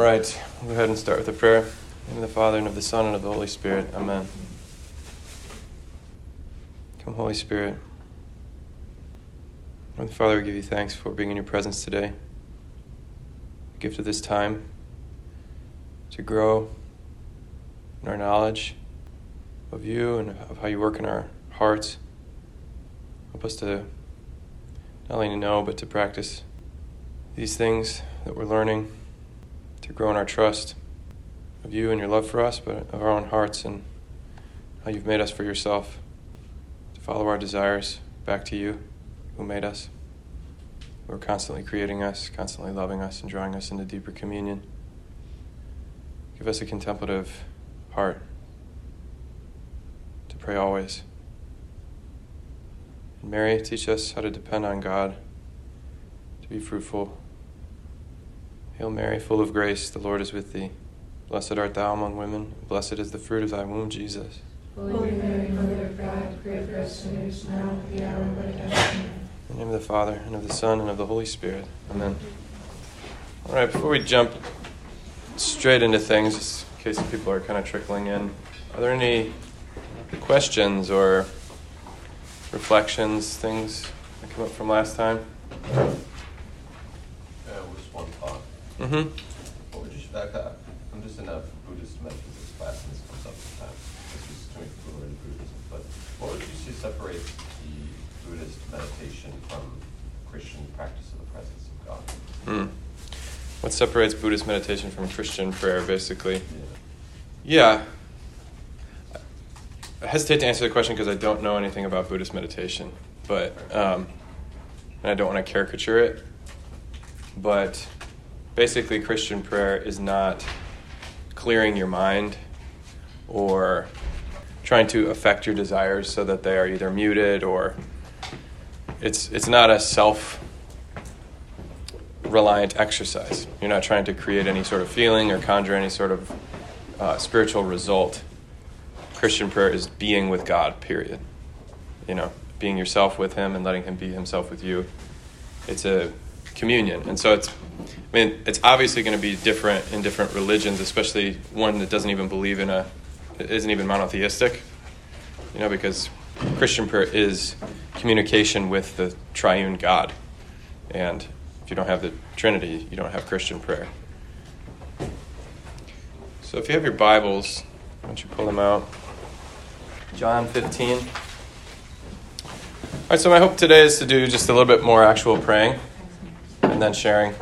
All right, we'll go ahead and start with a prayer. In the, the Father, and of the Son, and of the Holy Spirit. Amen. Come, Holy Spirit. Lord Father, we give you thanks for being in your presence today. The gift of this time to grow in our knowledge of you and of how you work in our hearts. Help us to not only to know, but to practice these things that we're learning, to grow in our trust of you and your love for us, but of our own hearts and how you've made us for yourself, to follow our desires back to you who made us, who are constantly creating us, constantly loving us, and drawing us into deeper communion. Give us a contemplative heart to pray always. And Mary, teach us how to depend on God, to be fruitful. Hail Mary, full of grace, the Lord is with thee. Blessed art thou among women, blessed is the fruit of thy womb, Jesus. Holy Mary, Mother of God, pray for us sinners now at the hour of our death. In the name of the Father, and of the Son, and of the Holy Spirit. Amen. All right, before we jump straight into things, just in case people are kind of trickling in, are there any questions or reflections, things that come up from last time? Uh, just one thought. Mm-hmm. What would you back? I'm just in a Buddhist metaphysics class, and this comes up sometimes. This was doing fluid Buddhism, but what would you say separates the Buddhist meditation from Christian practice of the presence of God? Hmm. What separates Buddhist meditation from Christian prayer, basically? Yeah. Yeah. I hesitate to answer the question because I don't know anything about Buddhist meditation, but um, and I don't want to caricature it. But basically, Christian prayer is not clearing your mind or trying to affect your desires so that they are either muted or it's it's not a self reliant exercise. You're not trying to create any sort of feeling or conjure any sort of uh, spiritual result. Christian prayer is being with God, period. You know, being yourself with Him and letting Him be Himself with you. It's a communion. And so it's, I mean, it's obviously going to be different in different religions, especially one that doesn't even believe in a, isn't even monotheistic. You know, because Christian prayer is communication with the triune God. And if you don't have the Trinity, you don't have Christian prayer. So if you have your Bibles, why don't you pull them out? John 15. All right, so my hope today is to do just a little bit more actual praying and then sharing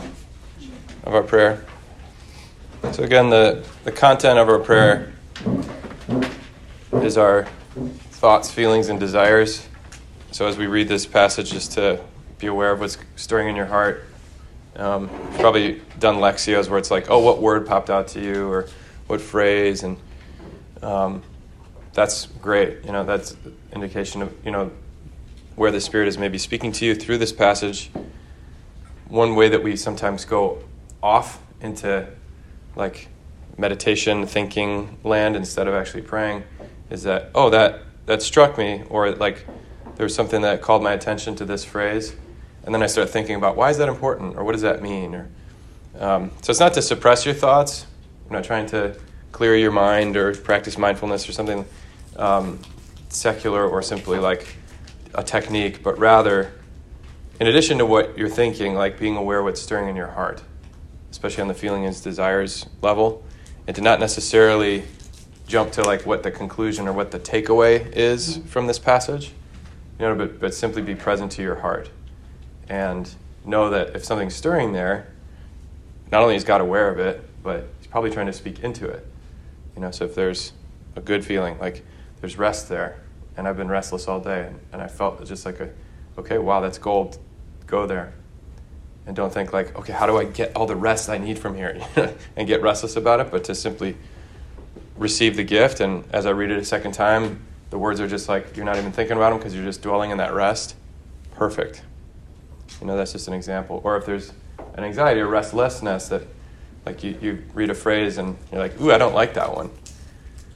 of our prayer. So, again, the, the content of our prayer is our thoughts, feelings, and desires. So, as we read this passage, just to be aware of what's stirring in your heart. Um, probably done Lectios where it's like, oh, what word popped out to you, or what phrase, and um, that's great. You know, that's indication of you know where the Spirit is maybe speaking to you through this passage. One way that we sometimes go off into like meditation, thinking land instead of actually praying is that oh that that struck me, or like there was something that called my attention to this phrase, and then I start thinking about why is that important, or what does that mean, or um, so it's not to suppress your thoughts. I'm not trying to clear your mind or practice mindfulness or something um, secular or simply like a technique, but rather, in addition to what you're thinking, like being aware of what's stirring in your heart, especially on the feelings, desires level, and to not necessarily jump to like what the conclusion or what the takeaway is from this passage, you know, but, but simply be present to your heart and know that if something's stirring there, not only is God aware of it, but He's probably trying to speak into it. You know, so if there's a good feeling, like there's rest there, and I've been restless all day, and, and I felt just like a, okay, wow, that's gold. Go there. And don't think like, okay, how do I get all the rest I need from here and get restless about it, but to simply receive the gift. And as I read it a second time, the words are just like, you're not even thinking about them because you're just dwelling in that rest. Perfect. You know, that's just an example. Or if there's an anxiety or restlessness that, like, you, you read a phrase and you're like, ooh, I don't like that one.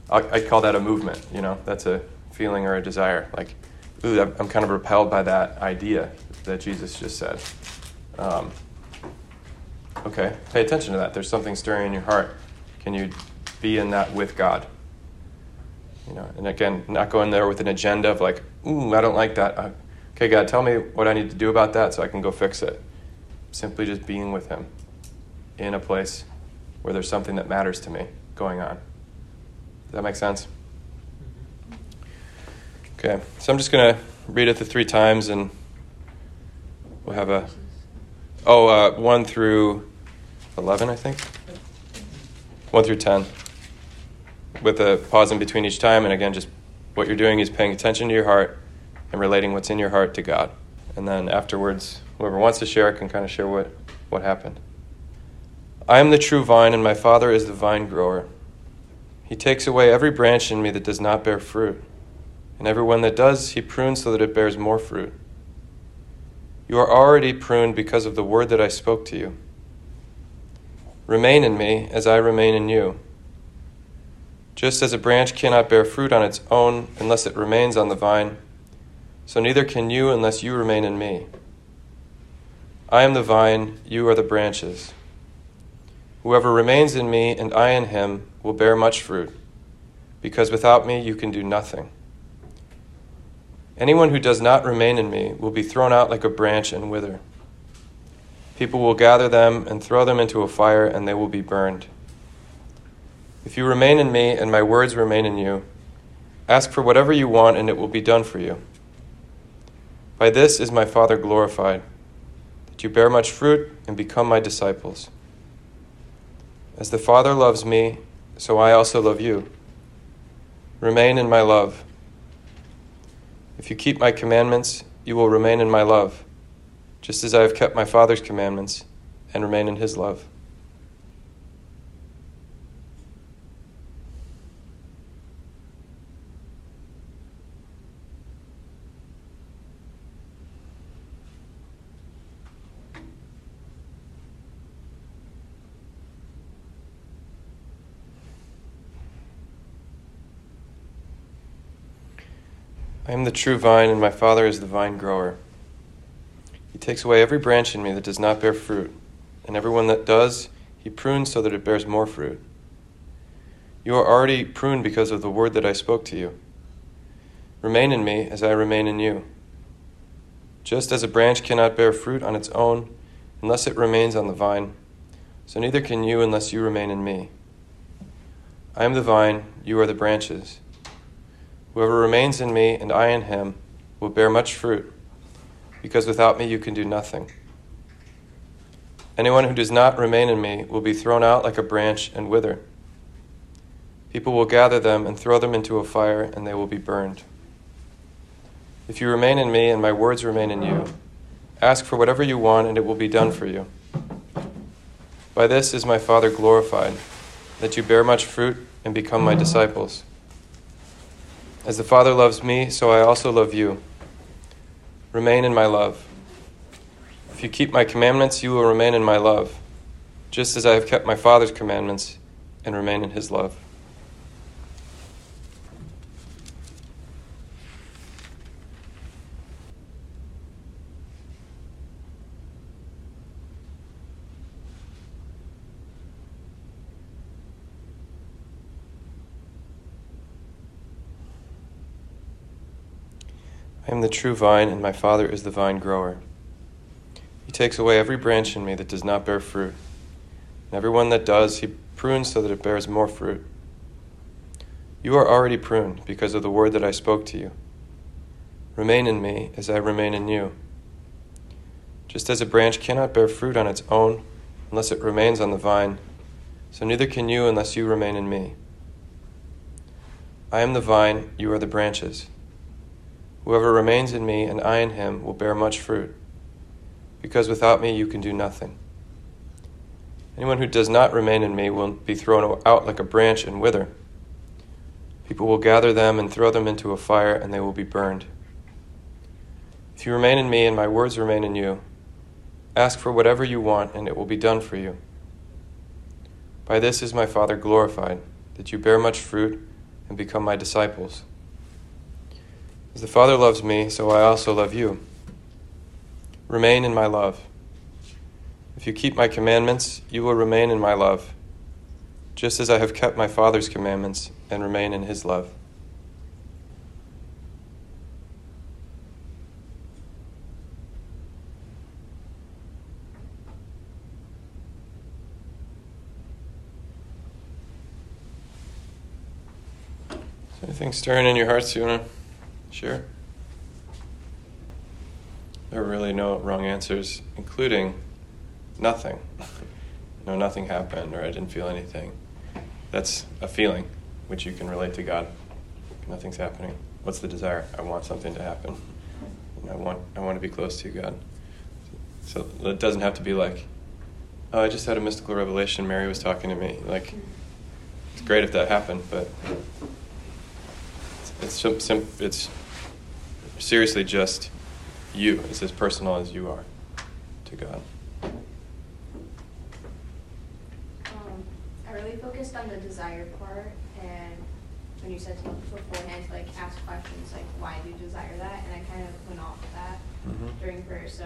I, I call that a movement. You know, that's a feeling or a desire. Like, ooh, I'm kind of repelled by that idea that Jesus just said. Um, Okay, pay attention to that. There's something stirring in your heart. Can you be in that with God? You know, and again, not going there with an agenda of like, ooh, I don't like that. Uh, okay, God, tell me what I need to do about that so I can go fix it. Simply just being with Him in a place where there's something that matters to me going on. Does that make sense? Okay, so I'm just going to read it the three times and we'll have a. Oh, uh, 1 through 11, I think. 1 through 10. With a pause in between each time. And again, just what you're doing is paying attention to your heart and relating what's in your heart to God. And then afterwards, whoever wants to share can kind of share what, what happened. I am the true vine, and my Father is the vine grower. He takes away every branch in me that does not bear fruit, and every one that does, he prunes so that it bears more fruit. You are already pruned because of the word that I spoke to you. Remain in me as I remain in you. Just as a branch cannot bear fruit on its own unless it remains on the vine, so neither can you unless you remain in me. I am the vine, you are the branches. Whoever remains in me and I in him will bear much fruit, because without me you can do nothing. Anyone who does not remain in me will be thrown out like a branch and wither. People will gather them and throw them into a fire, and they will be burned. If you remain in me and my words remain in you, ask for whatever you want, and it will be done for you. By this is my Father glorified, that you bear much fruit and become my disciples. As the Father loves me, so I also love you. Remain in my love. If you keep my commandments, you will remain in my love, just as I have kept my Father's commandments and remain in his love. I am the true vine, and my Father is the vine grower. He takes away every branch in me that does not bear fruit, and every one that does, he prunes so that it bears more fruit. You are already pruned because of the word that I spoke to you. Remain in me as I remain in you. Just as a branch cannot bear fruit on its own unless it remains on the vine, so neither can you unless you remain in me. I am the vine, you are the branches. Whoever remains in me and I in him will bear much fruit, because without me you can do nothing. Anyone who does not remain in me will be thrown out like a branch and wither. People will gather them and throw them into a fire, and they will be burned. If you remain in me and my words remain in you, ask for whatever you want, and it will be done for you. By this is my Father glorified, that you bear much fruit and become my disciples. As the Father loves me, so I also love you. Remain in my love. If you keep my commandments, you will remain in my love, just as I have kept my Father's commandments and remain in his love. I am the true vine, and my Father is the vine grower. He takes away every branch in me that does not bear fruit, and every one that does, he prunes so that it bears more fruit. You are already pruned because of the word that I spoke to you. Remain in me as I remain in you. Just as a branch cannot bear fruit on its own unless it remains on the vine, so neither can you unless you remain in me. I am the vine, you are the branches. Whoever remains in me and I in him will bear much fruit, because without me you can do nothing. Anyone who does not remain in me will be thrown out like a branch and wither. People will gather them and throw them into a fire, and they will be burned. If you remain in me and my words remain in you, ask for whatever you want, and it will be done for you. By this is my Father glorified, that you bear much fruit and become my disciples. As the Father loves me, so I also love you. Remain in my love. If you keep my commandments, you will remain in my love, just as I have kept my Father's commandments and remain in his love. Anything stirring in your hearts you want to share? There are really no wrong answers, including nothing. no, nothing happened, or I didn't feel anything. That's a feeling which you can relate to God. Nothing's happening. What's the desire? I want something to happen. I want, I want to be close to God. So it doesn't have to be like, oh, I just had a mystical revelation. Mary was talking to me. Like, it's great if that happened, but it's sim- it's seriously just you. It's as personal as you are to God. Um, I really focused on the desire part, and when you said to me beforehand to like ask questions like why do you desire that, and I kind of went off of that Mhm. during prayer. So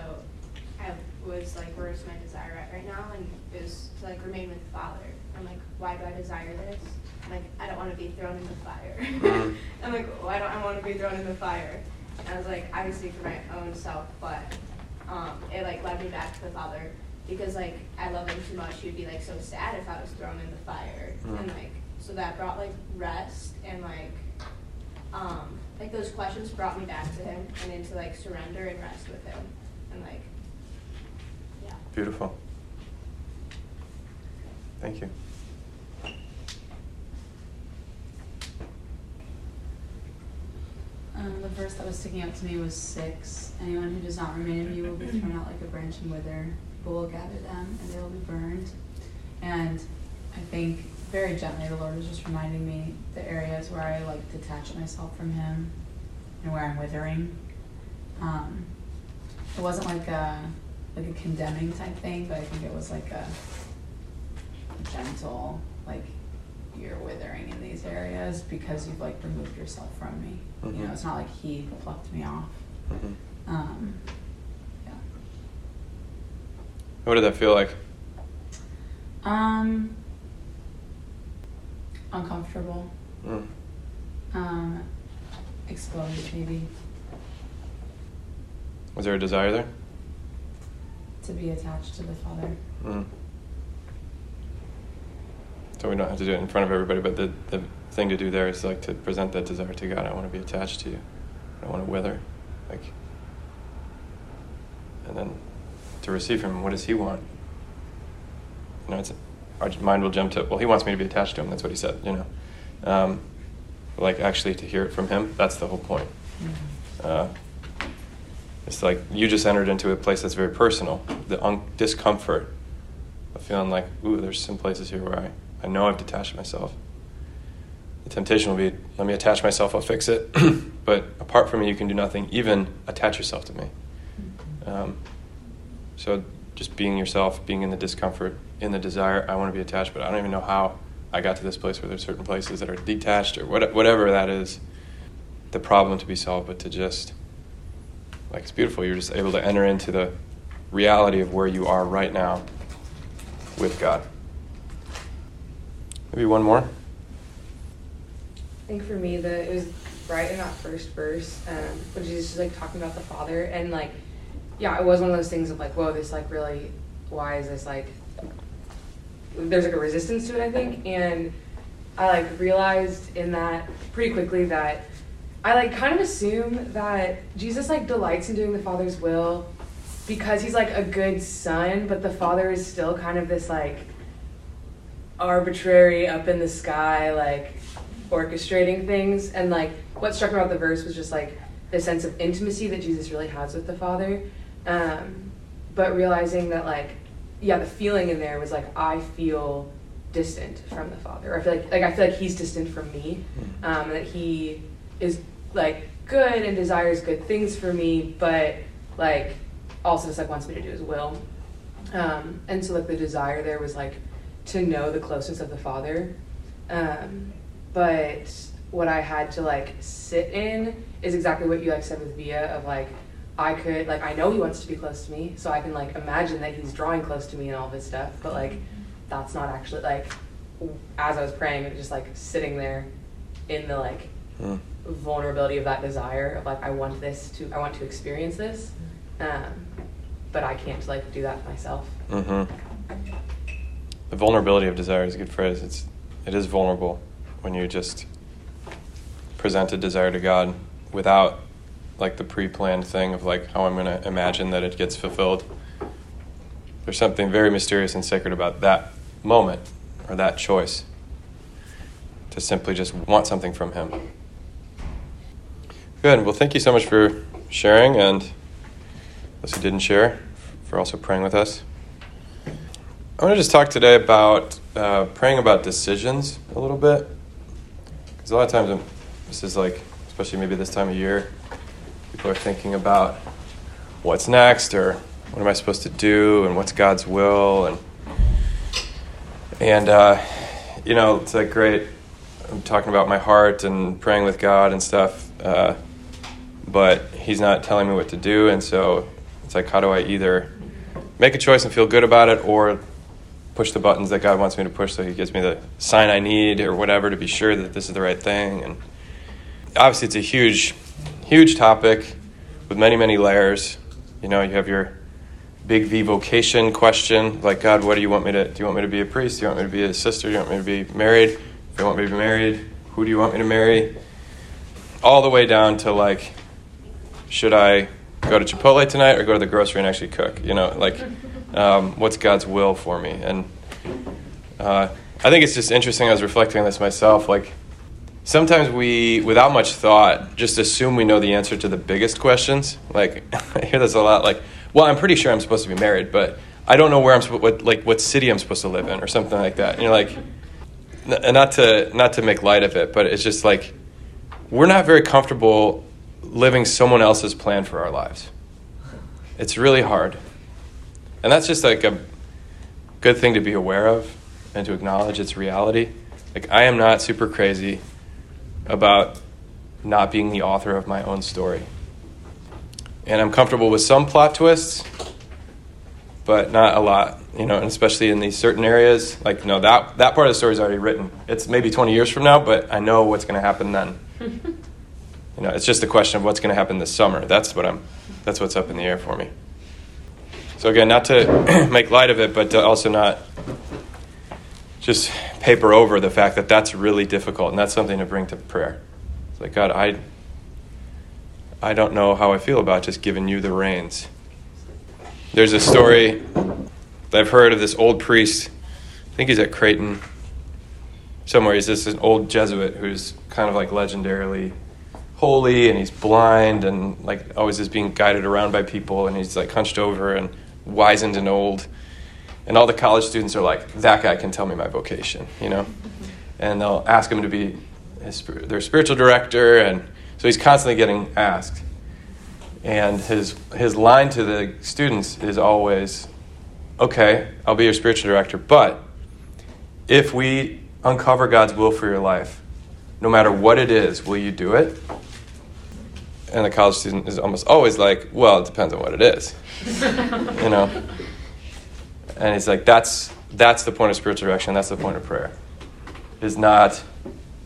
I was like, where's my desire at right now? And it was to like remain with the Father. I'm like, why do I desire this? I'm like, I don't want to be thrown in the fire. Mhm. I'm like, why don't I want to be thrown in the fire? I was like, obviously for my own self, but um, it like led me back to the Father because like I love him too much. He'd be like so sad if I was thrown in the fire, Mm. and like so that brought like rest and like um, like those questions brought me back to him and into like surrender and rest with him, and like yeah. Beautiful. Thank you. Um, the verse that was sticking out to me was six. Anyone who does not remain in me will be thrown out like a branch and wither. People will gather them and they will be burned. And I think very gently the Lord was just reminding me the areas where I like detach myself from Him and where I'm withering. Um, it wasn't like a like a condemning type thing, but I think it was like a gentle like you're withering in these areas because you've like removed yourself from me. You know, Mhm. it's not like he plucked me off. Mhm. Um, yeah. What did that feel like? Um, uncomfortable. Mm. Um, exposed maybe Was there a desire there? to be attached to the Father. Mm. So we don't have to do it in front of everybody, but the, the thing to do there is like to present that desire to God. I want to be attached to you. I don't want to wither. Like, and then to receive from Him, what does He want? You know, it's our mind will jump to, well, He wants me to be attached to Him. That's what He said. You know, um, like actually to hear it from Him. That's the whole point. Uh, it's like you just entered into a place that's very personal. The un- discomfort of feeling like, ooh, there's some places here where I, I know I've detached myself. The temptation will be, let me attach myself, I'll fix it. but apart from me, you can do nothing, even attach yourself to me. Um, so just being yourself, being in the discomfort, in the desire, I want to be attached, but I don't even know how I got to this place where there's certain places that are detached or what, whatever that is. The problem to be solved, but to just like it's beautiful. You're just able to enter into the reality of where you are right now with God. Maybe one more. I think for me, the it was right in that first verse um, when Jesus is like talking about the Father, and like, yeah, it was one of those things of like, whoa, this like really, why is this like? There's like a resistance to it, I think, and I like realized in that pretty quickly that I like kind of assume that Jesus like delights in doing the Father's will because he's like a good son, but the Father is still kind of this like arbitrary up in the sky like orchestrating things. And like what struck me about the verse was just like the sense of intimacy that jesus really has with the father. Um, but realizing that like yeah the feeling in there was like i feel distant from the father. I feel like like i feel like he's distant from me. Um, that he is like good and desires good things for me but like also just like wants me to do his will. Um, and so like the desire there was like to know the closeness of the father um, but what i had to like sit in is exactly what you like said with via of like I could like I know he wants to be close to me, so I can like imagine that he's drawing close to me and all this stuff. But like, that's not actually like. As I was praying, it was just like sitting there, in the like Mm. vulnerability of that desire of like I want this to I want to experience this, um, but I can't like do that myself. hmm The vulnerability of desire is a good phrase. It's it is vulnerable when you just present a desire to God without like the pre-planned thing of like how I'm going to imagine that it gets fulfilled. There's something very mysterious and sacred about that moment or that choice to simply just want something from Him. Good. Well, thank you so much for sharing and those who didn't share for also praying with us. I want to just talk today about uh, praying about decisions a little bit. Because a lot of times, I'm, this is like, especially maybe this time of year, people are thinking about what's next or what am I supposed to do and what's God's will. And, and uh, you know, it's like great. I'm talking about my heart and praying with God and stuff. Uh, but He's not telling me what to do. And so it's like, how do I either make a choice and feel good about it or push the buttons that God wants me to push so He gives me the sign I need or whatever to be sure that this is the right thing. And obviously, it's a huge, huge topic with many, many layers. You know, you have your big V vocation question, like God, what do you want me to? Do you want me to be a priest? Do you want me to be a sister? Do you want me to be married? If you want me to be married, who do you want me to marry? All the way down to like, should I go to Chipotle tonight or go to the grocery and actually cook? You know, like, um, what's God's will for me? And uh, I think it's just interesting. I was reflecting on this myself. Like, sometimes we, without much thought, just assume we know the answer to the biggest questions. Like, I hear this a lot. Like, well, I'm pretty sure I'm supposed to be married, but I don't know where I'm supposed, what, like, what city I'm supposed to live in, or something like that. And you're like, n- not to not to make light of it, but it's just like we're not very comfortable living someone else's plan for our lives. It's really hard. And that's just like a good thing to be aware of and to acknowledge its reality. Like, I am not super crazy about not being the author of my own story. And I'm comfortable with some plot twists, but not a lot, you know, and especially in these certain areas. Like, no, that, that part of the story is already written. It's maybe 20 years from now, but I know what's going to happen then. you know, it's just a question of what's going to happen this summer. That's what I'm, that's what's up in the air for me. So again, not to make light of it, but to also not just paper over the fact that that's really difficult, and that's something to bring to prayer. It's like God, I, I don't know how I feel about just giving you the reins. There's a story that I've heard of this old priest. I think he's at Creighton somewhere. He's just an old Jesuit who's kind of like legendarily holy, and he's blind, and like always is being guided around by people, and he's like hunched over and wizened and old. And all the college students are like, that guy can tell me my vocation, you know? And they'll ask him to be his, their spiritual director, and so he's constantly getting asked. And his, his line to the students is always, okay, I'll be your spiritual director, but if we uncover God's will for your life, no matter what it is, will you do it? And the college student is almost always like, well, it depends on what it is. you know? And he's like, that's, that's the point of spiritual direction, that's the point of prayer. Is not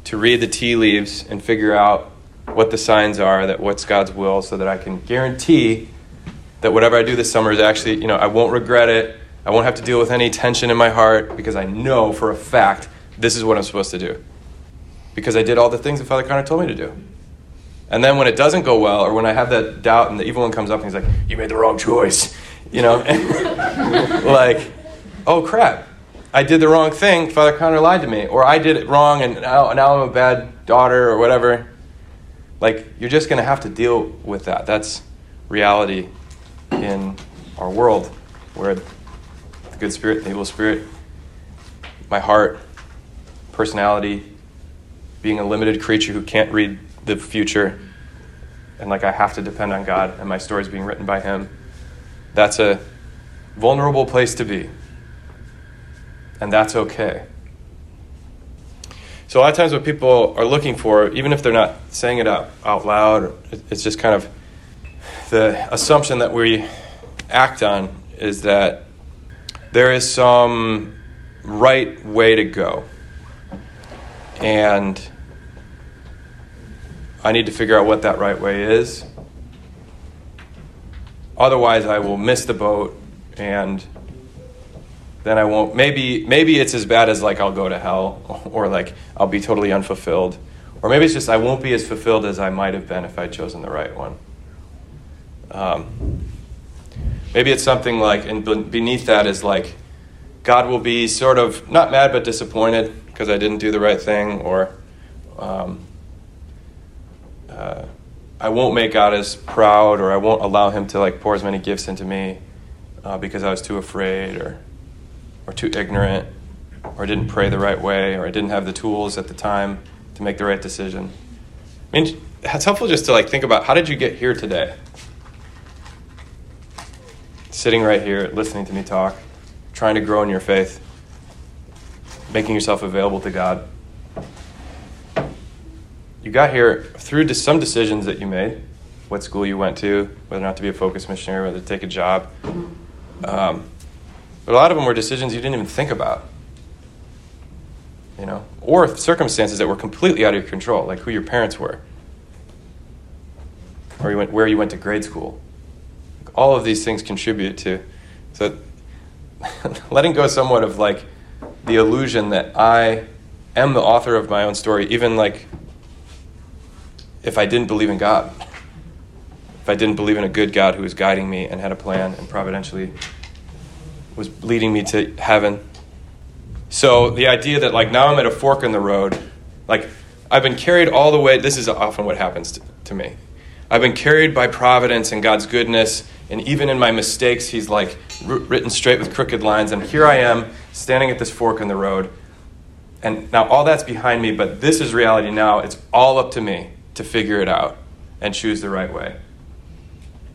to read the tea leaves and figure out what the signs are, that what's God's will, so that I can guarantee that whatever I do this summer is actually, you know, I won't regret it. I won't have to deal with any tension in my heart because I know for a fact this is what I'm supposed to do. Because I did all the things that Father Connor told me to do. And then when it doesn't go well, or when I have that doubt and the evil one comes up and he's like, You made the wrong choice, you know? like, oh crap, I did the wrong thing. Father Connor lied to me. Or I did it wrong and now, now I'm a bad daughter or whatever. Like, you're just going to have to deal with that. That's reality in our world where the good spirit, the evil spirit, my heart, personality, being a limited creature who can't read the future, and like I have to depend on God and my stories being written by Him. That's a vulnerable place to be. And that's okay. So, a lot of times, what people are looking for, even if they're not saying it out, out loud, it's just kind of the assumption that we act on is that there is some right way to go. And I need to figure out what that right way is. Otherwise, I will miss the boat and then I won't. Maybe, maybe it's as bad as like I'll go to hell or like I'll be totally unfulfilled. Or maybe it's just I won't be as fulfilled as I might have been if I'd chosen the right one. Um, maybe it's something like, and beneath that is like, God will be sort of not mad but disappointed because I didn't do the right thing, or um, uh, I won't make God as proud, or I won't allow Him to like pour as many gifts into me uh, because I was too afraid, or or too ignorant, or didn't pray the right way, or I didn't have the tools at the time to make the right decision. I mean, it's helpful just to like think about how did you get here today? Sitting right here, listening to me talk, trying to grow in your faith, making yourself available to God. You got here through some decisions that you made, what school you went to, whether or not to be a focus missionary, whether to take a job. Um, but a lot of them were decisions you didn't even think about you know, or circumstances that were completely out of your control, like who your parents were, or you went, where you went to grade school. All of these things contribute to. So, letting go somewhat of like the illusion that I am the author of my own story, even like if I didn't believe in God, if I didn't believe in a good God who was guiding me and had a plan and providentially was leading me to heaven so the idea that like now I'm at a fork in the road, like I've been carried all the way. This is often what happens to, to me. I've been carried by providence and God's goodness, and even in my mistakes, He's like written straight with crooked lines. And here I am standing at this fork in the road. And now all that's behind me, but this is reality now. It's all up to me to figure it out and choose the right way.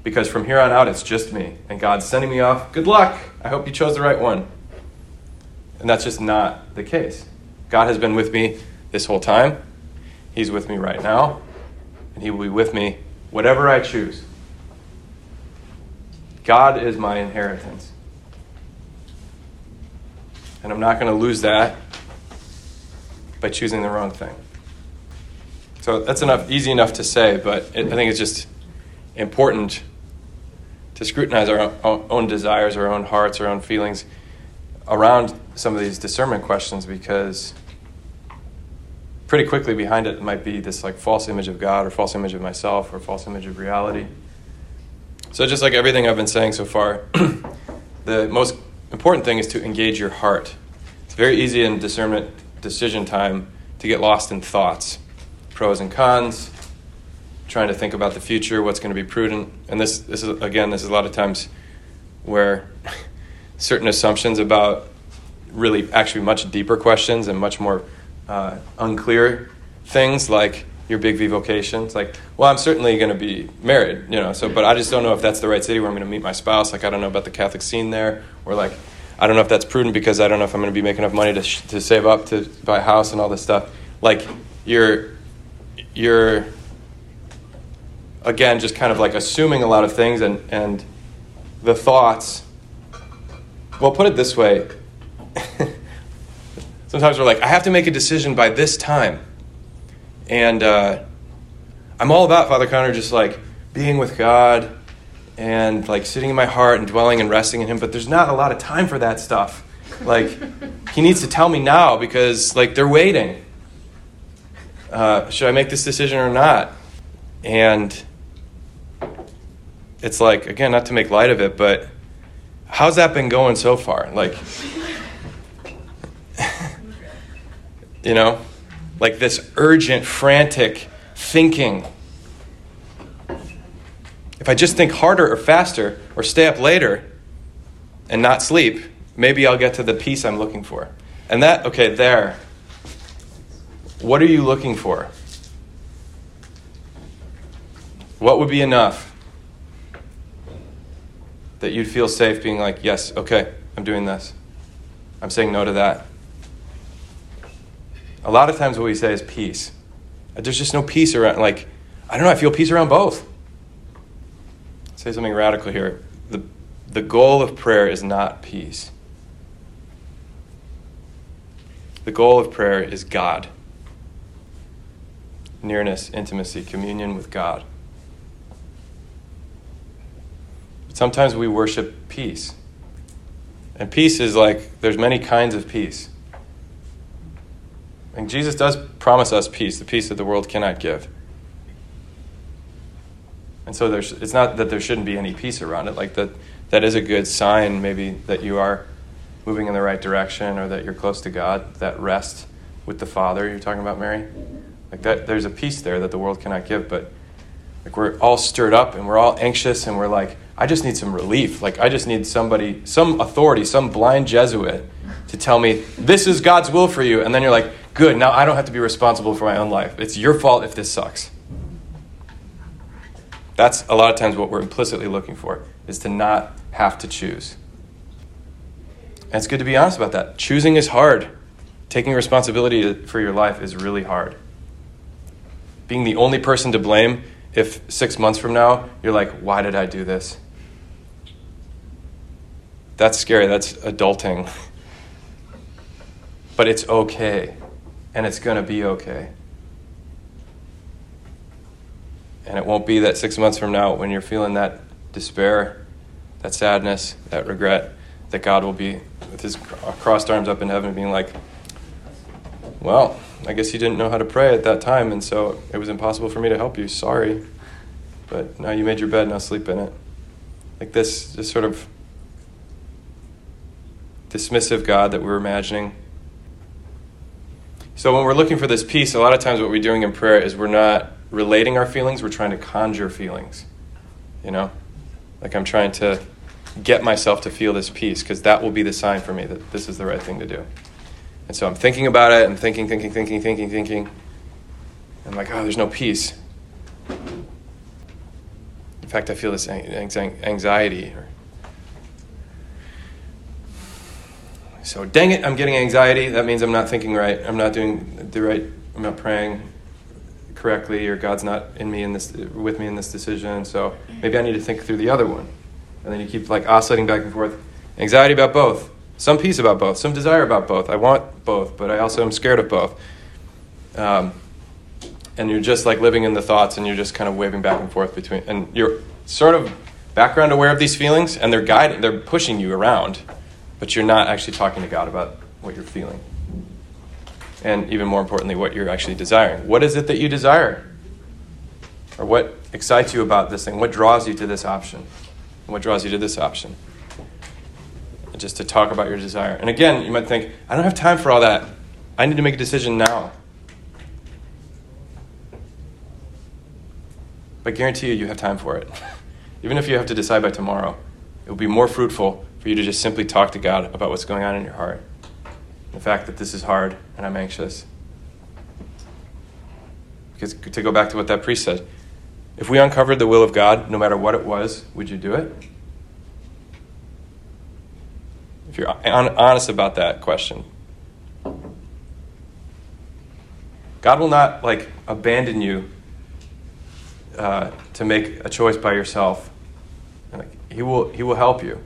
Because from here on out, it's just me. And God's sending me off. Good luck. I hope you chose the right one. And that's just not the case. God has been with me this whole time. He's with me right now. And He will be with me whatever I choose. God is my inheritance. And I'm not going to lose that by choosing the wrong thing. So that's enough, easy enough to say, but it, I think it's just important to scrutinize our own, desires, our own hearts, our own feelings around some of these discernment questions because pretty quickly behind it might be this like false image of God or false image of myself or false image of reality. So just like everything I've been saying so far, the most important thing is to engage your heart. It's very easy in discernment decision time to get lost in thoughts, pros and cons, trying to think about the future, what's going to be prudent. And this this is again, this is a lot of times where certain assumptions about really actually much deeper questions and much more uh, unclear things like your big V It's Like, well, I'm certainly going to be married, you know. So, but I just don't know if that's the right city where I'm going to meet my spouse. Like, I don't know about the Catholic scene there, or like, I don't know if that's prudent because I don't know if I'm going to be making enough money to sh- to save up to buy a house and all this stuff. Like, you're you're again just kind of like assuming a lot of things and and the thoughts well, put it this way. Sometimes we're like, I have to make a decision by this time. And uh, I'm all about Father Connor just like being with God and like sitting in my heart and dwelling and resting in Him, but there's not a lot of time for that stuff. Like, He needs to tell me now because like they're waiting. Uh, should I make this decision or not? And it's like, again, not to make light of it, but How's that been going so far? Like, you know, like this urgent, frantic thinking. If I just think harder or faster or stay up later and not sleep, maybe I'll get to the peace I'm looking for. And that, okay, there. What are you looking for? What would be enough? that you'd feel safe being like, yes, okay, I'm doing this. I'm saying no to that. A lot of times what we say is peace. Uh, there's just no peace around, like, I don't know, I feel peace around both. say something radical here. The, the goal of prayer is not peace. The goal of prayer is God nearness, intimacy, communion with God. But sometimes we worship peace. And peace is like, there's many kinds of peace. And Jesus does promise us peace, the peace that the world cannot give. And so there's, it's not that there shouldn't be any peace around it. Like that, that is a good sign, maybe, that you are moving in the right direction or that you're close to God, that rest with the Father you're talking about, Mary. Like that, there's a peace there that the world cannot give. But like we're all stirred up and we're all anxious and we're like, I just need some relief. Like I just need somebody, some authority, some blind Jesuit to tell me this is God's will for you. And then you're like, good, now I don't have to be responsible for my own life. It's your fault if this sucks. That's a lot of times what we're implicitly looking for, is to not have to choose. And it's good to be honest about that. Choosing is hard. Taking responsibility for your life is really hard. Being the only person to blame if six months from now you're like, why did I do this? That's scary. That's adulting. But it's okay. And it's going to be okay. And it won't be that six months from now when you're feeling that despair, that sadness, that regret, that God will be with his crossed arms up in heaven being like, well, I guess you didn't know how to pray at that time, and so it was impossible for me to help you. Sorry. But now you made your bed, now sleep in it. Like this, this sort of dismissive God that we're imagining. So when we're looking for this peace, a lot of times what we're doing in prayer is we're not relating our feelings, we're trying to conjure feelings. You know? Like I'm trying to get myself to feel this peace because that will be the sign for me that this is the right thing to do. And so I'm thinking about it, I'm thinking, thinking, thinking, thinking, thinking. I'm like, oh, there's no peace. In fact, I feel this anxiety. So, dang it, I'm getting anxiety. That means I'm not thinking right. I'm not doing the right, I'm not praying correctly, or God's not in me in this, with me in this decision. So maybe I need to think through the other one. And then you keep like oscillating back and forth. Anxiety about both some peace about both, some desire about both. I want both, but I also am scared of both. Um, and you're just like living in the thoughts and you're just kind of waving back and forth between, and you're sort of background aware of these feelings and they're guiding, they're pushing you around, but you're not actually talking to God about what you're feeling. And even more importantly, what you're actually desiring. What is it that you desire? Or what excites you about this thing? What draws you to this option? what draws you to this option? Just to talk about your desire. And again, you might think, I don't have time for all that. I need to make a decision now. But I guarantee you, you have time for it. Even if you have to decide by tomorrow, it will be more fruitful for you to just simply talk to God about what's going on in your heart. The fact that this is hard and I'm anxious. Because to go back to what that priest said, if we uncovered the will of God, no matter what it was, would you do it? If you're honest about that question. God will not like abandon you uh, to make a choice by yourself. Like, he will he will help you.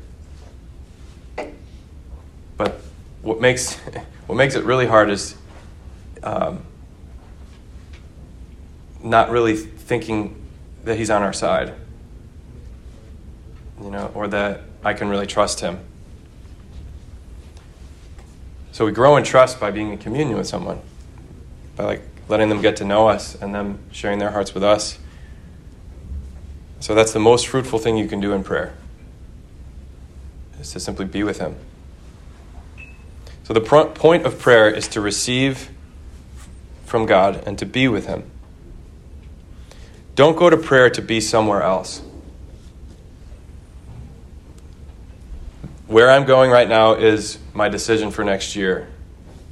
But what makes what makes it really hard is um, not really thinking that he's on our side. You know, or that I can really trust him. So we grow in trust by being in communion with someone, by like letting them get to know us and them sharing their hearts with us. So that's the most fruitful thing you can do in prayer. Is to simply be with him. So the pr- point of prayer is to receive from God and to be with him. Don't go to prayer to be somewhere else. Where I'm going right now is my decision for next year,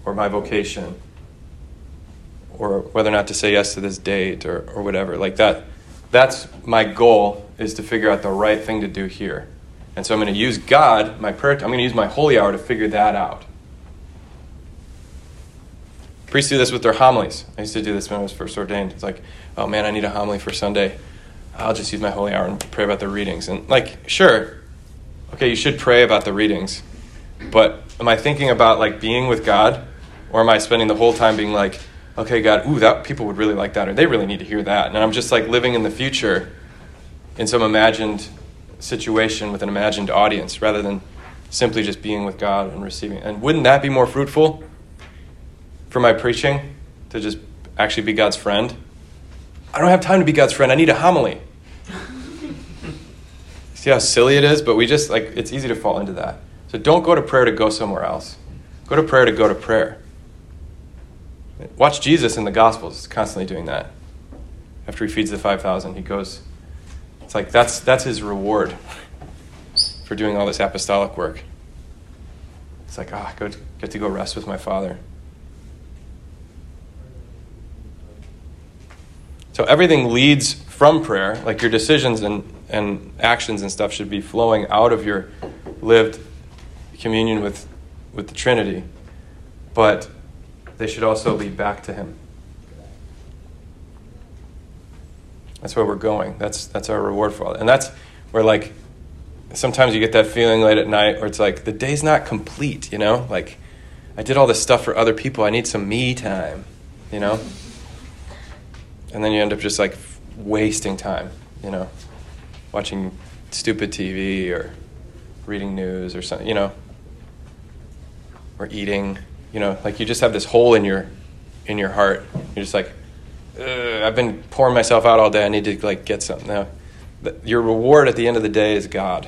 or my vocation, or whether or not to say yes to this date, or, or whatever. Like that, that's my goal is to figure out the right thing to do here. And so I'm going to use God, my prayer, I'm going to use my holy hour to figure that out. Priests do this with their homilies. I used to do this when I was first ordained. It's like, oh man, I need a homily for Sunday. I'll just use my holy hour and pray about the readings. And like, sure, okay, you should pray about the readings, but am I thinking about like being with God, or am I spending the whole time being like, okay, God, ooh, that people would really like that, or they really need to hear that, and I'm just like living in the future, in some imagined situation with an imagined audience, rather than simply just being with God and receiving. And wouldn't that be more fruitful for my preaching to just actually be God's friend? I don't have time to be God's friend. I need a homily. See how silly it is? But we just, like, it's easy to fall into that. So don't go to prayer to go somewhere else. Go to prayer to go to prayer. Watch Jesus in the Gospels, constantly doing that. After he feeds the 5,000, he goes, it's like that's, that's his reward for doing all this apostolic work. It's like, ah, oh, get to go rest with my Father. So everything leads from prayer, like your decisions and, and actions and stuff should be flowing out of your lived communion with, with the Trinity, but they should also lead back to Him. That's where we're going. That's, that's our reward for all. And that's where, like, sometimes you get that feeling late at night where it's like, the day's not complete, you know? Like, I did all this stuff for other people. I need some me time, you know? And then you end up just like wasting time, you know, watching stupid TV or reading news or something, you know, or eating, you know, like you just have this hole in your in your heart. You're just like, I've been pouring myself out all day. I need to like get something now. Your reward at the end of the day is God.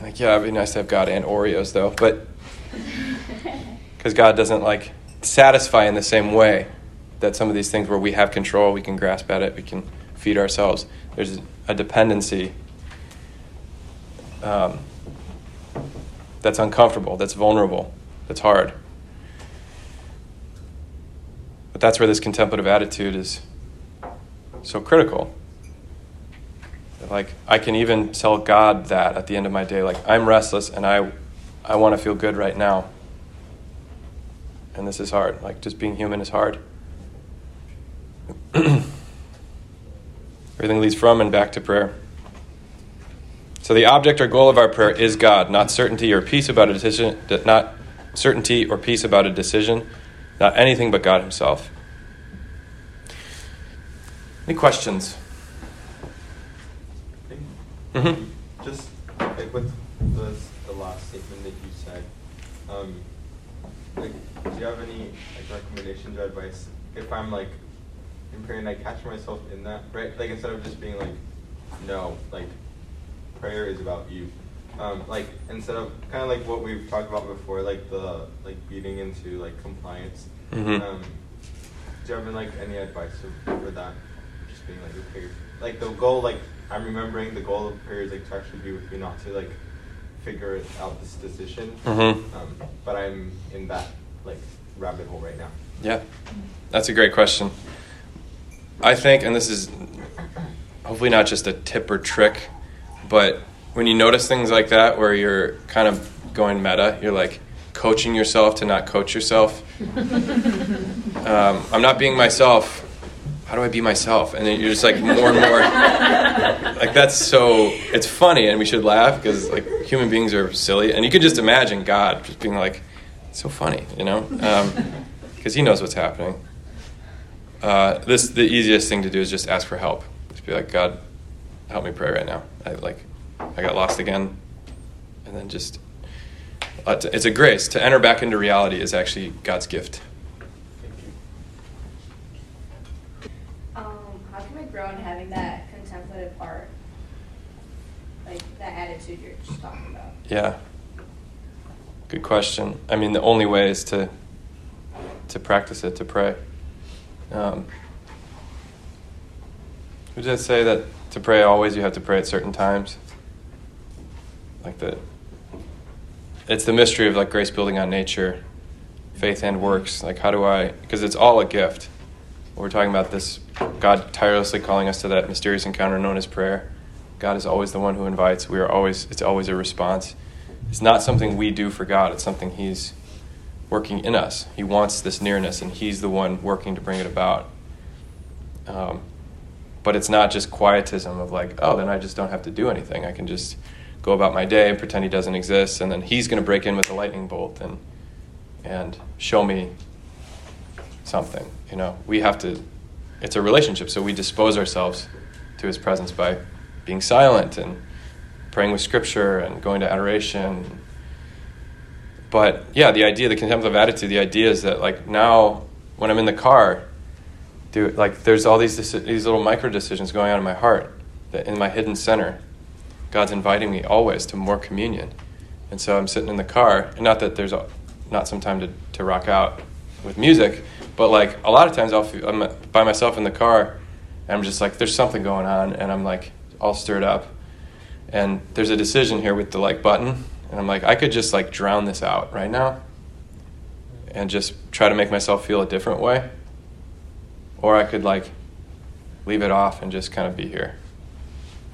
Like, yeah, it'd be nice to have God and Oreos though, but because God doesn't like satisfy in the same way that some of these things where we have control, we can grasp at it, we can feed ourselves. There's a dependency um, that's uncomfortable, that's vulnerable, that's hard. But that's where this contemplative attitude is so critical. Like, I can even tell God that at the end of my day, like, I'm restless and I, I want to feel good right now. And this is hard. Like, just being human is hard. Everything leads from and back to prayer. So the object or goal of our prayer is God, not certainty or peace about a decision, not certainty or peace about a decision, not anything but God Himself. Any questions? Mm-hmm. Just like with the, the last statement that you said, um, like, do you have any like recommendations or advice if I'm like and I catch myself in that, right? Like instead of just being like, no, like prayer is about you. Um, like instead of kind of like what we've talked about before, like the like beating into like compliance. Mm-hmm. Um, do you have like any advice for that? Just being like okay, like the goal, like I'm remembering the goal of prayer is like to actually be with you, not to like figure out this decision. Mm-hmm. Um, but I'm in that like rabbit hole right now. Yeah, that's a great question. I think, and this is hopefully not just a tip or trick, but when you notice things like that where you're kind of going meta, you're like coaching yourself to not coach yourself. um, I'm not being myself. How do I be myself? And then you're just like more and more. like that's so. It's funny, and we should laugh because like human beings are silly, and you could just imagine God just being like, so funny, you know, because um, He knows what's happening uh, this the easiest thing to do is just ask for help. Just be like, God, help me pray right now. I like, I got lost again, and then just uh, it's a grace to enter back into reality is actually God's gift. Um, how can we grow in having that contemplative heart, like that attitude you're just talking about? Yeah. Good question. I mean, the only way is to to practice it, to pray. Um, does it say that to pray always you have to pray at certain times? Like the, it's the mystery of like grace building on nature, faith and works. Like how do I? Because it's all a gift. We're talking about this God tirelessly calling us to that mysterious encounter known as prayer. God is always the one who invites. We are always. It's always a response. It's not something we do for God. It's something He's working in us. He wants this nearness, and He's the one working to bring it about. Um, but it's not just quietism of like, oh, then I just don't have to do anything. I can just go about my day and pretend he doesn't exist, and then he's going to break in with a lightning bolt and and show me something. You know, we have to. It's a relationship, so we dispose ourselves to his presence by being silent and praying with scripture and going to adoration. But yeah, the idea, the contemplative attitude, the idea is that like now when I'm in the car, do like there's all these these little micro decisions going on in my heart, that in my hidden center, God's inviting me always to more communion, and so I'm sitting in the car, and not that there's a, not some time to, to rock out with music, but like a lot of times I'll feel, I'm by myself in the car, and I'm just like there's something going on, and I'm like all stirred up, and there's a decision here with the like button, and I'm like I could just like drown this out right now, and just try to make myself feel a different way or I could like leave it off and just kind of be here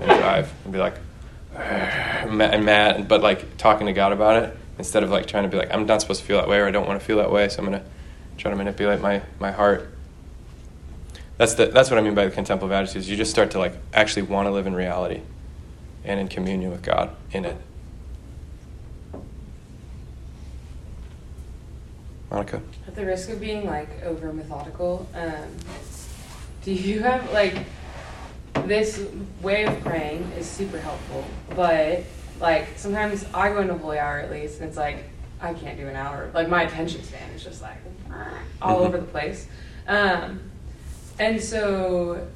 and drive and be like and mad, but like talking to God about it instead of like trying to be like I'm not supposed to feel that way or I don't want to feel that way, so I'm gonna try to manipulate my my heart. That's the that's what I mean by the contemplative attitude. Is you just start to like actually want to live in reality and in communion with God in it. Monica. At the risk of being like over methodical, um, do you have like this way of praying is super helpful, but like sometimes I go into holy hour at least, and it's like I can't do an hour. Like my attention span is just like all over the place, um, and so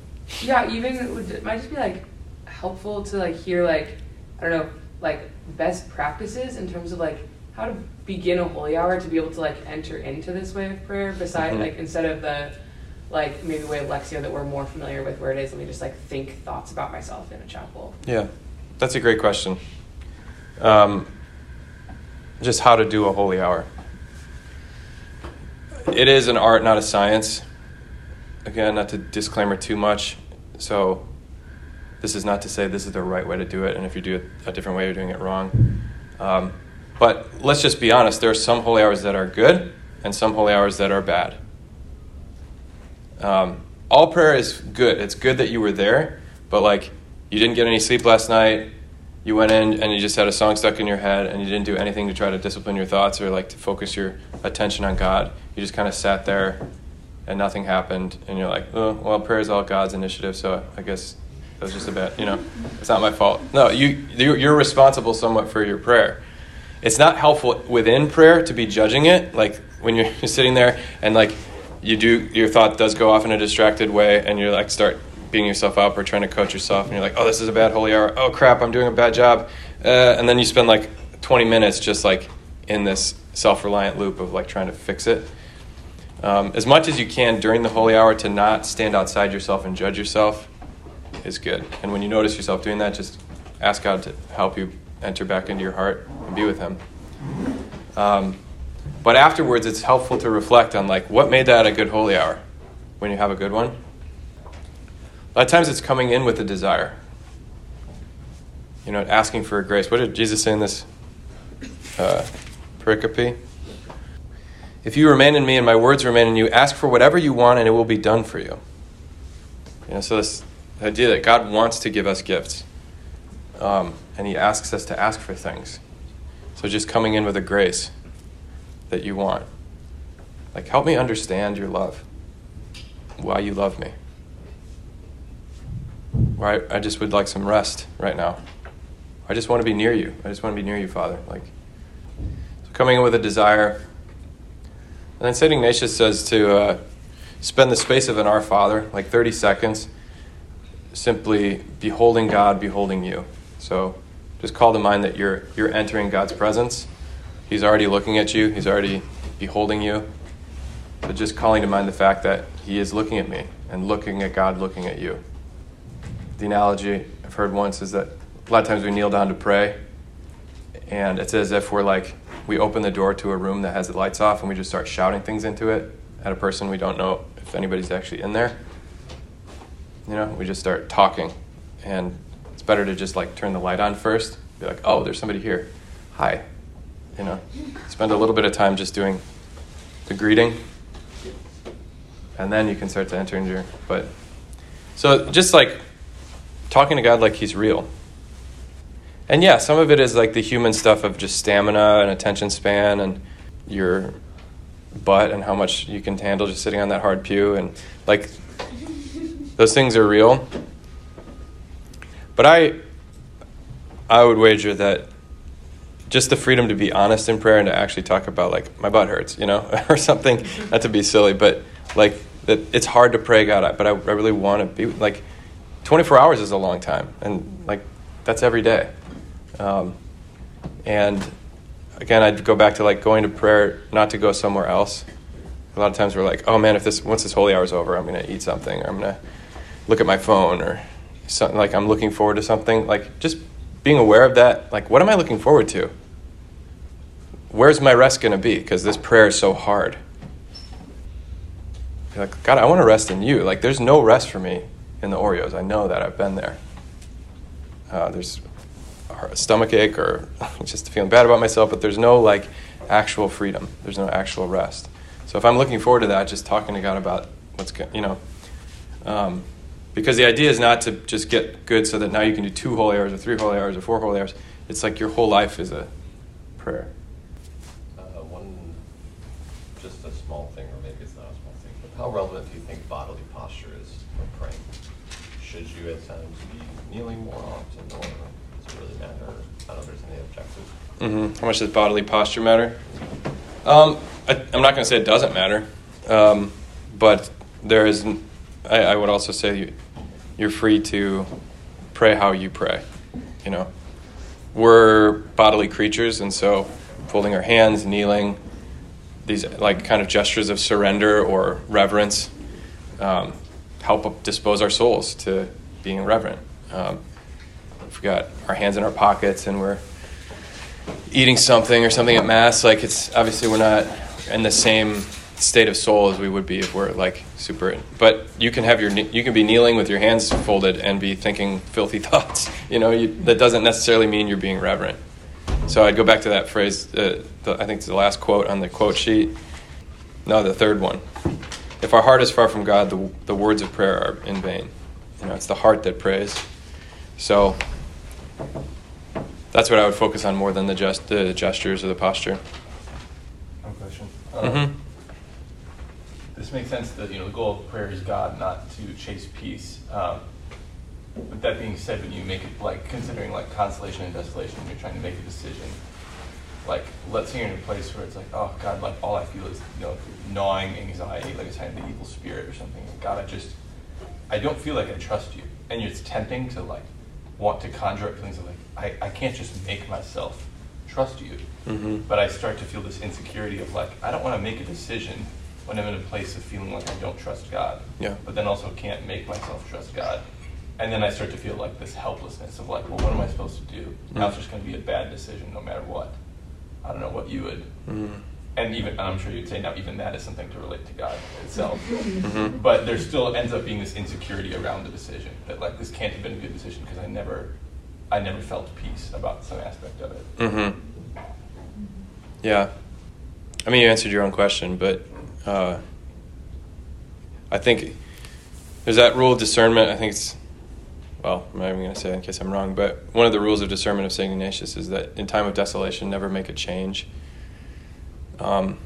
yeah, even it, would, it might just be like helpful to like hear like I don't know like best practices in terms of like how to begin a holy hour to be able to like enter into this way of prayer beside Mhm. like instead of the like maybe way of Lectio that we're more familiar with where it is let me just like think thoughts about myself in a chapel. Yeah, that's a great question. Um, just how to do a holy hour. It is an art, not a science. Again, not to disclaimer too much. So, this is not to say this is the right way to do it, and if you do it a different way, you're doing it wrong. Um, but let's just be honest there are some holy hours that are good, and some holy hours that are bad. Um, all prayer is good. It's good that you were there, but like you didn't get any sleep last night. You went in and you just had a song stuck in your head, and you didn't do anything to try to discipline your thoughts or like to focus your attention on God. You just kind of sat there, and nothing happened, and you're like, oh, well, prayer is all God's initiative, so I guess that was just a bit, you know, it's not my fault. No, you you're you're responsible somewhat for your prayer. It's not helpful within prayer to be judging it, like when you're, sitting there and like you do your thought does go off in a distracted way and you're like start beating yourself up or trying to coach yourself and you're like oh this is a bad holy hour. Oh crap i'm doing a bad job. Uh, and then you spend like 20 minutes just like in this self-reliant loop of like trying to fix it. Um, as much as you can during the holy hour to not stand outside yourself and judge yourself is good. And when you notice yourself doing that just ask god to help you enter back into your heart and be with him um, but afterwards, it's helpful to reflect on like what made that a good holy hour when you have a good one. A lot of times it's coming in with a desire. You know, asking for grace. What did Jesus say in this uh, pericope? If you remain in me and my words remain in you, ask for whatever you want and it will be done for you. You know, so this idea that God wants to give us gifts, um, and He asks us to ask for things. So just coming in with a grace that you want. Like, help me understand your love, why you love me. Why I just would like some rest right now. I just want to be near you. I just want to be near you, Father. Like, so coming in with a desire. And then St. Ignatius says to uh, spend the space of an Our Father, like 30 seconds, simply beholding God, beholding you. So just call to mind that you're, you're entering God's presence He's already looking at you, He's already beholding you. But just calling to mind the fact that He is looking at me and looking at God looking at you. The analogy I've heard once is that a lot of times we kneel down to pray, and it's as if we're like, we open the door to a room that has the lights off and we just start shouting things into it at a person we don't know if anybody's actually in there. You know, we just start talking. And better to just like turn the light on first, be like, oh, there's somebody here. Hi, you know, spend a little bit of time just doing the greeting, and then you can start to enter into your. But So just like talking to God like He's real. And yeah, some of it is like the human stuff of just stamina and attention span and your butt and how much you can handle just sitting on that hard pew and like those things are real. But I I would wager that just the freedom to be honest in prayer and to actually talk about like my butt hurts, you know, or something. Not to be silly, but like that it's hard to pray God, but I, I really want to be like 24 hours is a long time, and like that's every day. Um, and again, I'd go back to like going to prayer, not to go somewhere else. A lot of times we're like, oh man, if this once this holy hour is over, I'm to eat something, or I'm to look at my phone, or something like I'm looking forward to something. Like just being aware of that. Like, what am I looking forward to? Where's my rest going to be? Because this prayer is so hard. You're like, God, I want to rest in you. Like, there's no rest for me in the Oreos. I know that. I've been there. Uh, there's a stomach ache or just feeling bad about myself, but there's no like actual freedom. There's no actual rest. So if I'm looking forward to that, just talking to God about what's good, you know, um, because the idea is not to just get good so that now you can do two holy hours or three holy hours or four holy hours. It's like your whole life is a prayer. Uh, one, just a small thing, or maybe it's not a small thing, but how relevant do you think bodily posture is when praying? Should you at times be kneeling more often, or does it really matter? I don't know if there's any objectives. Mm-hmm. How much does bodily posture matter? Um, I, am not going to say it doesn't matter, um, but there is. I, I, would also say you, you're free to pray how you pray. You know, we're bodily creatures, and so folding our hands, kneeling, these like kind of gestures of surrender or reverence um, help dispose our souls to being reverent. Um, if we got our hands in our pockets and we're eating something or something at mass, like it's obviously we're not in the same state of soul as we would be if we're like super. But you can have your you can be kneeling with your hands folded and be thinking filthy thoughts. You know, you, that doesn't necessarily mean you're being reverent. So I'd go back to that phrase. Uh, the, I think it's the last quote on the quote sheet. No, the third one. If our heart is far from God, the, the words of prayer are in vain. You know, it's the heart that prays. So that's what I would focus on more than the, gest- the gestures or the posture. One question. Mm-hmm. This makes sense that you know the goal of prayer is God, not to chase peace. Um, with that being said, when you make it like considering like consolation and desolation, you're trying to make a decision. Like, let's say you're in a place where it's like, oh God, like all I feel is you know gnawing anxiety, like it's kind of the evil spirit or something. God, I just, I don't feel like I trust you, and it's tempting to like want to conjure up feelings of like I, I can't just make myself trust you. Mm-hmm. But I start to feel this insecurity of like, I don't want to make a decision when I'm in a place of feeling like I don't trust God. Yeah. But then also can't make myself trust God. And then I start to feel like this helplessness of like, well, what am I supposed to do? Now it's just going to be a bad decision no matter what. I don't know what you would. Mm-hmm. And even, and I'm sure you'd say now, even that is something to relate to God itself. Mm-hmm. But there still ends up being this insecurity around the decision that like this can't have been a good decision because I never, I never felt peace about some aspect of it. Mm-hmm. Yeah. I mean, you answered your own question, but uh, I think there's that rule of discernment. I think it's, well, I'm not even going to say it in case I'm wrong, but one of the rules of discernment of St. Ignatius is that in time of desolation, never make a change. Um,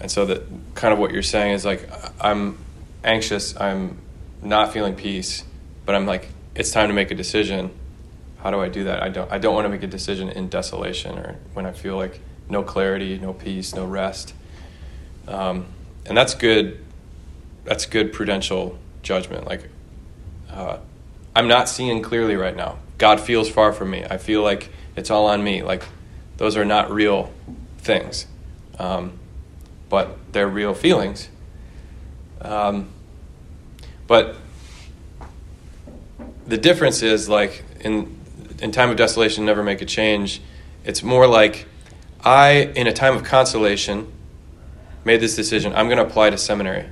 and so that kind of what you're saying is like, I'm anxious, I'm not feeling peace, but I'm like, it's time to make a decision. How do I do that? I don't, I don't want to make a decision in desolation or when I feel like no clarity, no peace, no rest. Um, and that's good. That's good prudential judgment. Like, uh, I'm not seeing clearly right now. God feels far from me. I feel like it's all on me. Like, those are not real things, um, but they're real feelings. Um, but the difference is like in in time of desolation, never make a change. It's more like I, in a time of consolation, made this decision. I'm going to apply to seminary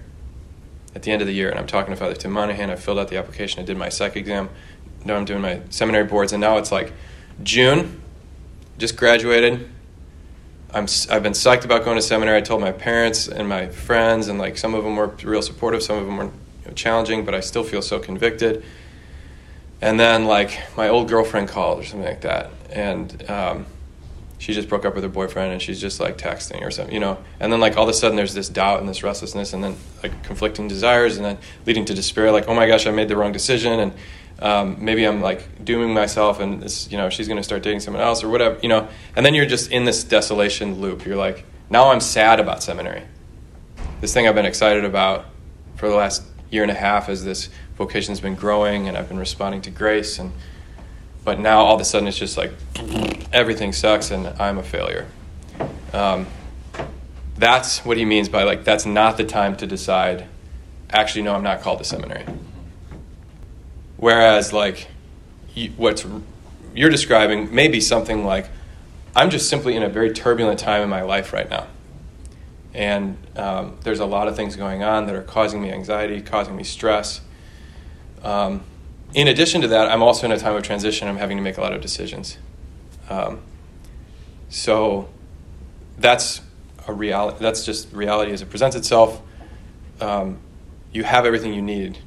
at the end of the year. And I'm talking to Father Tim Monahan. I filled out the application. I did my psych exam. Now I'm doing my seminary boards. And now it's like June, just graduated. I'm, I've been psyched about going to seminary. I told my parents and my friends, and like some of them were real supportive, some of them were you know, challenging, but I still feel so convicted. And then like my old girlfriend called or something like that, and um, she just broke up with her boyfriend, and she's just like texting or something, you know. And then like all of a sudden there's this doubt and this restlessness, and then like conflicting desires, and then leading to despair. Like oh my gosh, I made the wrong decision, and um, maybe I'm like dooming myself, and this, you know, she's to start dating someone else or whatever, you know. And then you're just in this desolation loop. You're like, now I'm sad about seminary. This thing I've been excited about for the last year and a half as this vocation's been growing and I've been responding to grace and but now all of a sudden it's just like everything sucks and I'm a failure. Um, that's what he means by like that's not the time to decide. Actually, no, I'm not called to seminary. Whereas like you, what's you're describing may be something like I'm just simply in a very turbulent time in my life right now. And um, there's a lot of things going on that are causing me anxiety, causing me stress. Um, in addition to that, I'm also in a time of transition. I'm having to make a lot of decisions. Um, so that's a reality. That's just reality as it presents itself. Um, you have everything you need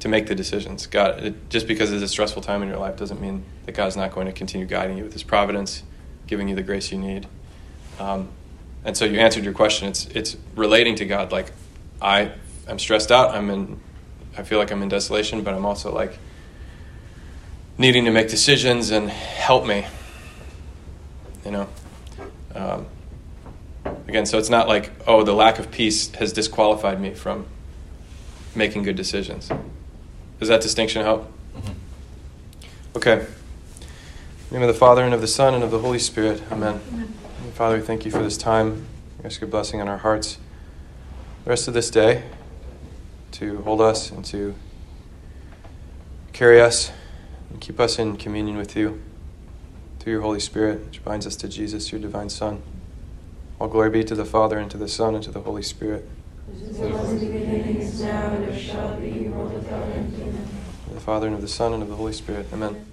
to make the decisions. God, it, just because it's a stressful time in your life doesn't mean that God's not going to continue guiding you with His providence, giving you the grace you need. Um, and so you answered your question. It's it's relating to God. Like I am stressed out. I'm in. I feel like I'm in desolation, but I'm also like needing to make decisions and help me. You know. Um, again, so it's not like oh the lack of peace has disqualified me from making good decisions. Does that distinction help? Mm-hmm. Okay. In the name of the Father and of the Son and of the Holy Spirit. Amen. Amen. Father, we thank you for this time. We ask your blessing on our hearts the rest of this day to hold us and to carry us and keep us in communion with you through your Holy Spirit, which binds us to Jesus, your divine Son. All glory be to the Father, and to the Son, and to the Holy Spirit. The Father, and of the Son, and of the Holy Spirit. Amen.